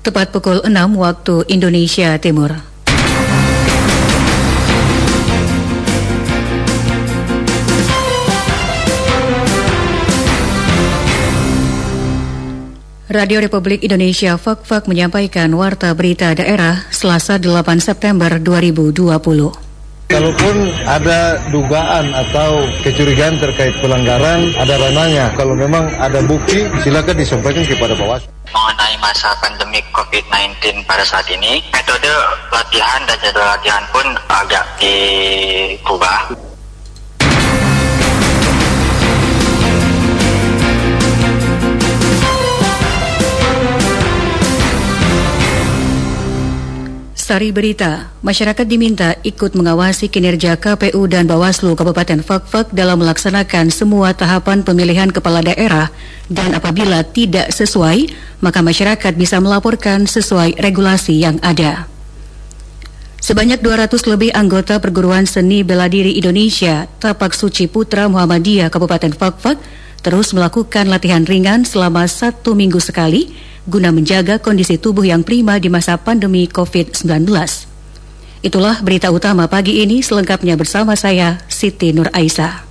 Tepat pukul 6 waktu Indonesia Timur. Radio Republik Indonesia Fak-Fak menyampaikan Warta Berita Daerah Selasa 8 September 2020. Kalaupun ada dugaan atau kecurigaan terkait pelanggaran, ada rananya. Kalau memang ada bukti, silakan disampaikan kepada Bawaslu. Mengenai masa pandemi COVID-19 pada saat ini, metode latihan dan jadwal latihan pun agak diubah. Sari Berita, masyarakat diminta ikut mengawasi kinerja KPU dan Bawaslu Kabupaten Fakfak dalam melaksanakan semua tahapan pemilihan kepala daerah dan apabila tidak sesuai, maka masyarakat bisa melaporkan sesuai regulasi yang ada. Sebanyak 200 lebih anggota perguruan seni bela diri Indonesia Tapak Suci Putra Muhammadiyah Kabupaten Fakfak terus melakukan latihan ringan selama satu minggu sekali guna menjaga kondisi tubuh yang prima di masa pandemi COVID-19. Itulah berita utama pagi ini selengkapnya bersama saya Siti Nur Aisyah.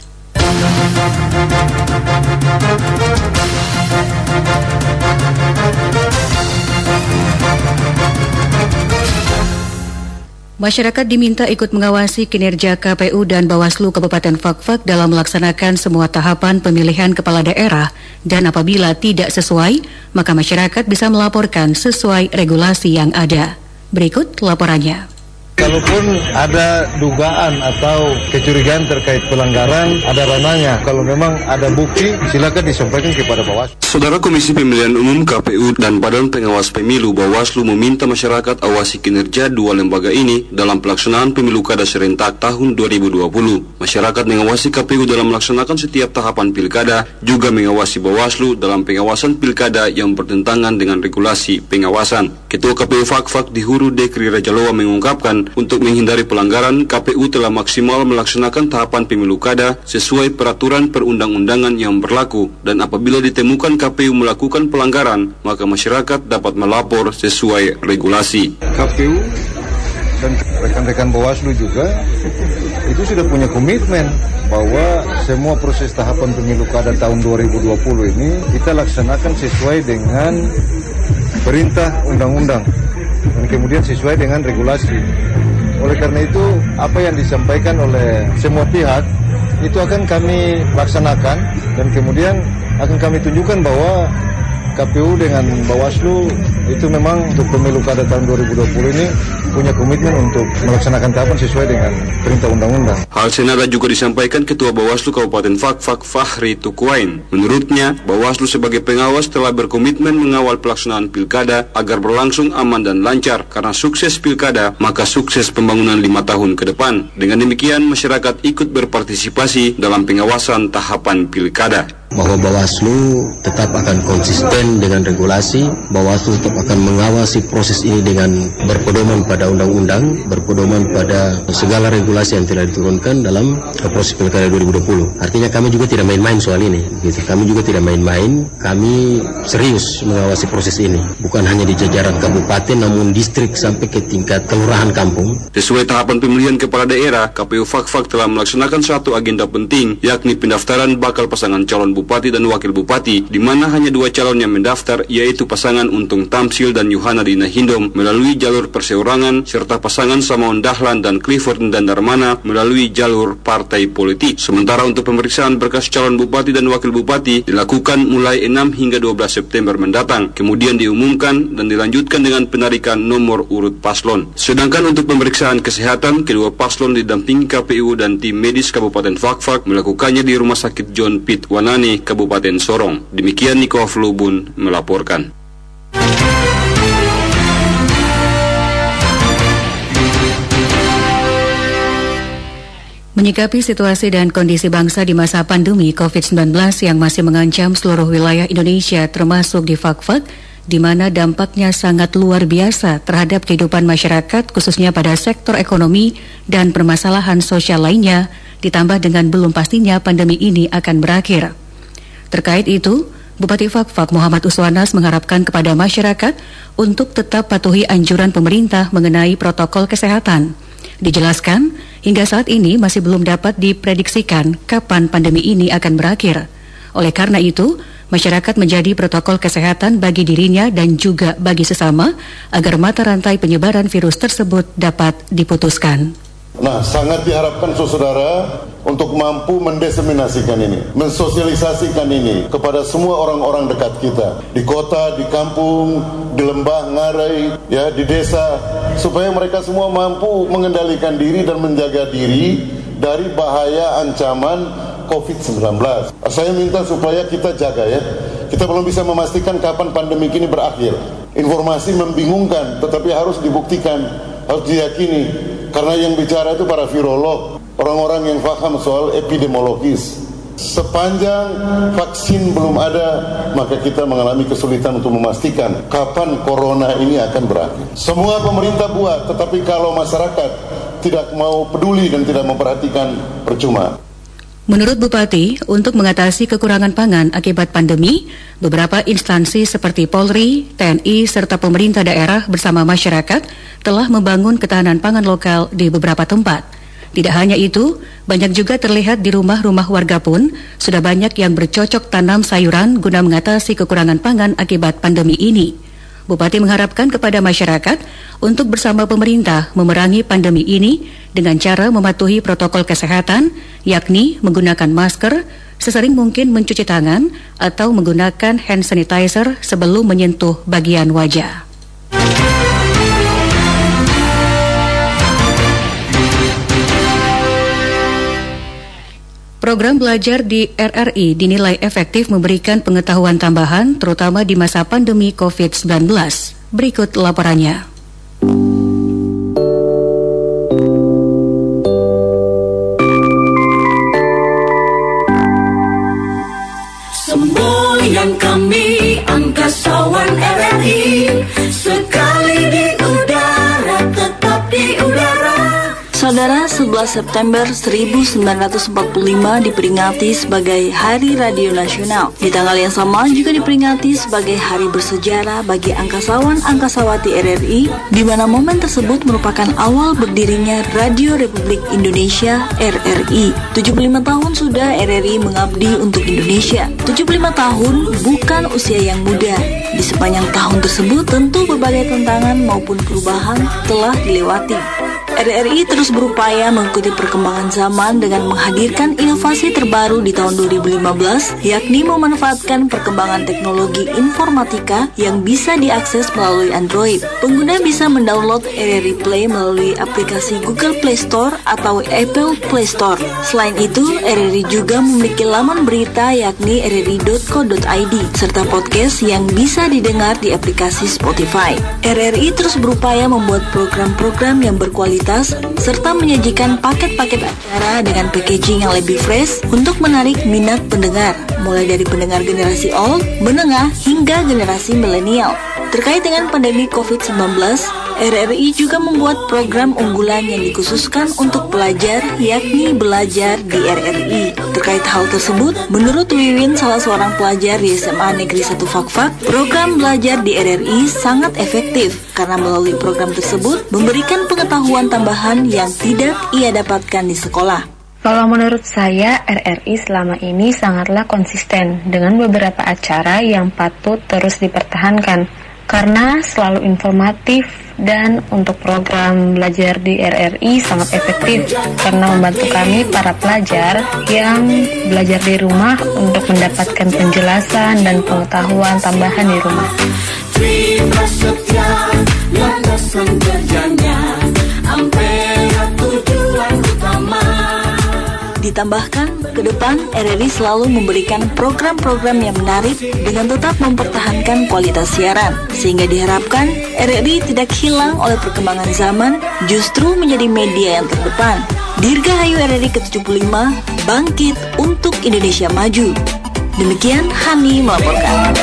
Masyarakat diminta ikut mengawasi kinerja KPU dan Bawaslu Kabupaten Fakfak dalam melaksanakan semua tahapan pemilihan kepala daerah dan apabila tidak sesuai, maka masyarakat bisa melaporkan sesuai regulasi yang ada. Berikut laporannya. Kalaupun ada dugaan atau kecurigaan terkait pelanggaran, ada rananya. Kalau memang ada bukti, silakan disampaikan kepada Bawaslu. Saudara Komisi Pemilihan Umum KPU dan Badan Pengawas Pemilu Bawaslu meminta masyarakat awasi kinerja dua lembaga ini dalam pelaksanaan pemilu kada serentak tahun 2020. Masyarakat mengawasi KPU dalam melaksanakan setiap tahapan pilkada, juga mengawasi Bawaslu dalam pengawasan pilkada yang bertentangan dengan regulasi pengawasan. Ketua KPU Fakfak di Huru Dekri Rajalowa mengungkapkan untuk menghindari pelanggaran, KPU telah maksimal melaksanakan tahapan pemilu kada sesuai peraturan perundang-undangan yang berlaku dan apabila ditemukan KPU melakukan pelanggaran, maka masyarakat dapat melapor sesuai regulasi. KPU dan rekan-rekan Bawaslu juga itu sudah punya komitmen bahwa semua proses tahapan pemilu kada tahun 2020 ini kita laksanakan sesuai dengan perintah undang-undang dan kemudian sesuai dengan regulasi. Oleh karena itu, apa yang disampaikan oleh semua pihak itu akan kami laksanakan dan kemudian akan kami tunjukkan bahwa KPU dengan Bawaslu itu memang untuk pemilu kada tahun 2020 ini punya komitmen untuk melaksanakan tahapan sesuai dengan perintah undang-undang. Hal senada juga disampaikan Ketua Bawaslu Kabupaten Fakfak Fahri Tukuain. Menurutnya, Bawaslu sebagai pengawas telah berkomitmen mengawal pelaksanaan pilkada agar berlangsung aman dan lancar. Karena sukses pilkada, maka sukses pembangunan lima tahun ke depan. Dengan demikian, masyarakat ikut berpartisipasi dalam pengawasan tahapan pilkada bahwa Bawaslu tetap akan konsisten dengan regulasi, Bawaslu tetap akan mengawasi proses ini dengan berpedoman pada undang-undang, berpedoman pada segala regulasi yang telah diturunkan dalam proses pilkada 2020. Artinya kami juga tidak main-main soal ini, gitu. Kami juga tidak main-main, kami serius mengawasi proses ini, bukan hanya di jajaran kabupaten, namun distrik sampai ke tingkat kelurahan kampung. Sesuai tahapan pemilihan kepala daerah, KPU Fakfak telah melaksanakan satu agenda penting, yakni pendaftaran bakal pasangan calon bupati dan wakil bupati, di mana hanya dua calon yang mendaftar, yaitu pasangan Untung Tamsil dan Yohana Dina Hindom melalui jalur perseorangan, serta pasangan Samaon Dahlan dan Clifford dan Darmana melalui jalur partai politik. Sementara untuk pemeriksaan berkas calon bupati dan wakil bupati dilakukan mulai 6 hingga 12 September mendatang, kemudian diumumkan dan dilanjutkan dengan penarikan nomor urut paslon. Sedangkan untuk pemeriksaan kesehatan, kedua paslon didampingi KPU dan tim medis Kabupaten Fakfak melakukannya di Rumah Sakit John Pitt Wanani, Kabupaten Sorong. Demikian Niko Aflubun melaporkan. Menyikapi situasi dan kondisi bangsa di masa pandemi COVID-19 yang masih mengancam seluruh wilayah Indonesia termasuk di Fakfak, di mana dampaknya sangat luar biasa terhadap kehidupan masyarakat khususnya pada sektor ekonomi dan permasalahan sosial lainnya, ditambah dengan belum pastinya pandemi ini akan berakhir. Terkait itu, Bupati Fakfak Muhammad Uswanas mengharapkan kepada masyarakat untuk tetap patuhi anjuran pemerintah mengenai protokol kesehatan. Dijelaskan, hingga saat ini masih belum dapat diprediksikan kapan pandemi ini akan berakhir. Oleh karena itu, masyarakat menjadi protokol kesehatan bagi dirinya dan juga bagi sesama agar mata rantai penyebaran virus tersebut dapat diputuskan. Nah, sangat diharapkan saudara untuk mampu mendeseminasikan ini, mensosialisasikan ini kepada semua orang-orang dekat kita di kota, di kampung, di lembah, ngarai, ya di desa, supaya mereka semua mampu mengendalikan diri dan menjaga diri dari bahaya ancaman COVID-19. Saya minta supaya kita jaga ya. Kita belum bisa memastikan kapan pandemi ini berakhir. Informasi membingungkan, tetapi harus dibuktikan, harus diyakini karena yang bicara itu para virolog, orang-orang yang paham soal epidemiologis. Sepanjang vaksin belum ada, maka kita mengalami kesulitan untuk memastikan kapan corona ini akan berakhir. Semua pemerintah buat, tetapi kalau masyarakat tidak mau peduli dan tidak memperhatikan, percuma. Menurut Bupati, untuk mengatasi kekurangan pangan akibat pandemi, beberapa instansi seperti Polri, TNI, serta pemerintah daerah bersama masyarakat telah membangun ketahanan pangan lokal di beberapa tempat. Tidak hanya itu, banyak juga terlihat di rumah-rumah warga pun sudah banyak yang bercocok tanam sayuran guna mengatasi kekurangan pangan akibat pandemi ini. Bupati mengharapkan kepada masyarakat untuk bersama pemerintah memerangi pandemi ini dengan cara mematuhi protokol kesehatan, yakni menggunakan masker, sesering mungkin mencuci tangan, atau menggunakan hand sanitizer sebelum menyentuh bagian wajah. Program belajar di RRI dinilai efektif memberikan pengetahuan tambahan terutama di masa pandemi COVID-19. Berikut laporannya. Semboyan kami angkasawan RRI Saudara, 11 September 1945 diperingati sebagai Hari Radio Nasional. Di tanggal yang sama juga diperingati sebagai hari bersejarah bagi angkasawan-angkasawati RRI, di mana momen tersebut merupakan awal berdirinya Radio Republik Indonesia RRI. 75 tahun sudah RRI mengabdi untuk Indonesia. 75 tahun bukan usia yang muda. Di sepanjang tahun tersebut tentu berbagai tantangan maupun perubahan telah dilewati. RRI terus berupaya mengikuti perkembangan zaman dengan menghadirkan inovasi terbaru di tahun 2015, yakni memanfaatkan perkembangan teknologi informatika yang bisa diakses melalui Android. Pengguna bisa mendownload RRI Play melalui aplikasi Google Play Store atau Apple Play Store. Selain itu, RRI juga memiliki laman berita yakni rri.co.id serta podcast yang bisa didengar di aplikasi Spotify. RRI terus berupaya membuat program-program yang berkualitas serta menyajikan paket-paket acara dengan packaging yang lebih fresh untuk menarik minat pendengar, mulai dari pendengar generasi old, menengah, hingga generasi milenial. Terkait dengan pandemi COVID-19, RRI juga membuat program unggulan yang dikhususkan untuk pelajar, yakni belajar di RRI. Terkait hal tersebut, menurut Wiwin, salah seorang pelajar di SMA Negeri 1 Fakfak, program belajar di RRI sangat efektif karena melalui program tersebut memberikan pengetahuan tambahan yang tidak ia dapatkan di sekolah. Kalau menurut saya, RRI selama ini sangatlah konsisten dengan beberapa acara yang patut terus dipertahankan karena selalu informatif dan untuk program belajar di RRI sangat efektif karena membantu kami para pelajar yang belajar di rumah untuk mendapatkan penjelasan dan pengetahuan tambahan di rumah. Terima setia, Ditambahkan, ke depan RRI selalu memberikan program-program yang menarik dengan tetap mempertahankan kualitas siaran, sehingga diharapkan RRI tidak hilang oleh perkembangan zaman, justru menjadi media yang terdepan. Dirgahayu RRI ke-75, bangkit untuk Indonesia maju. Demikian Hani melaporkan.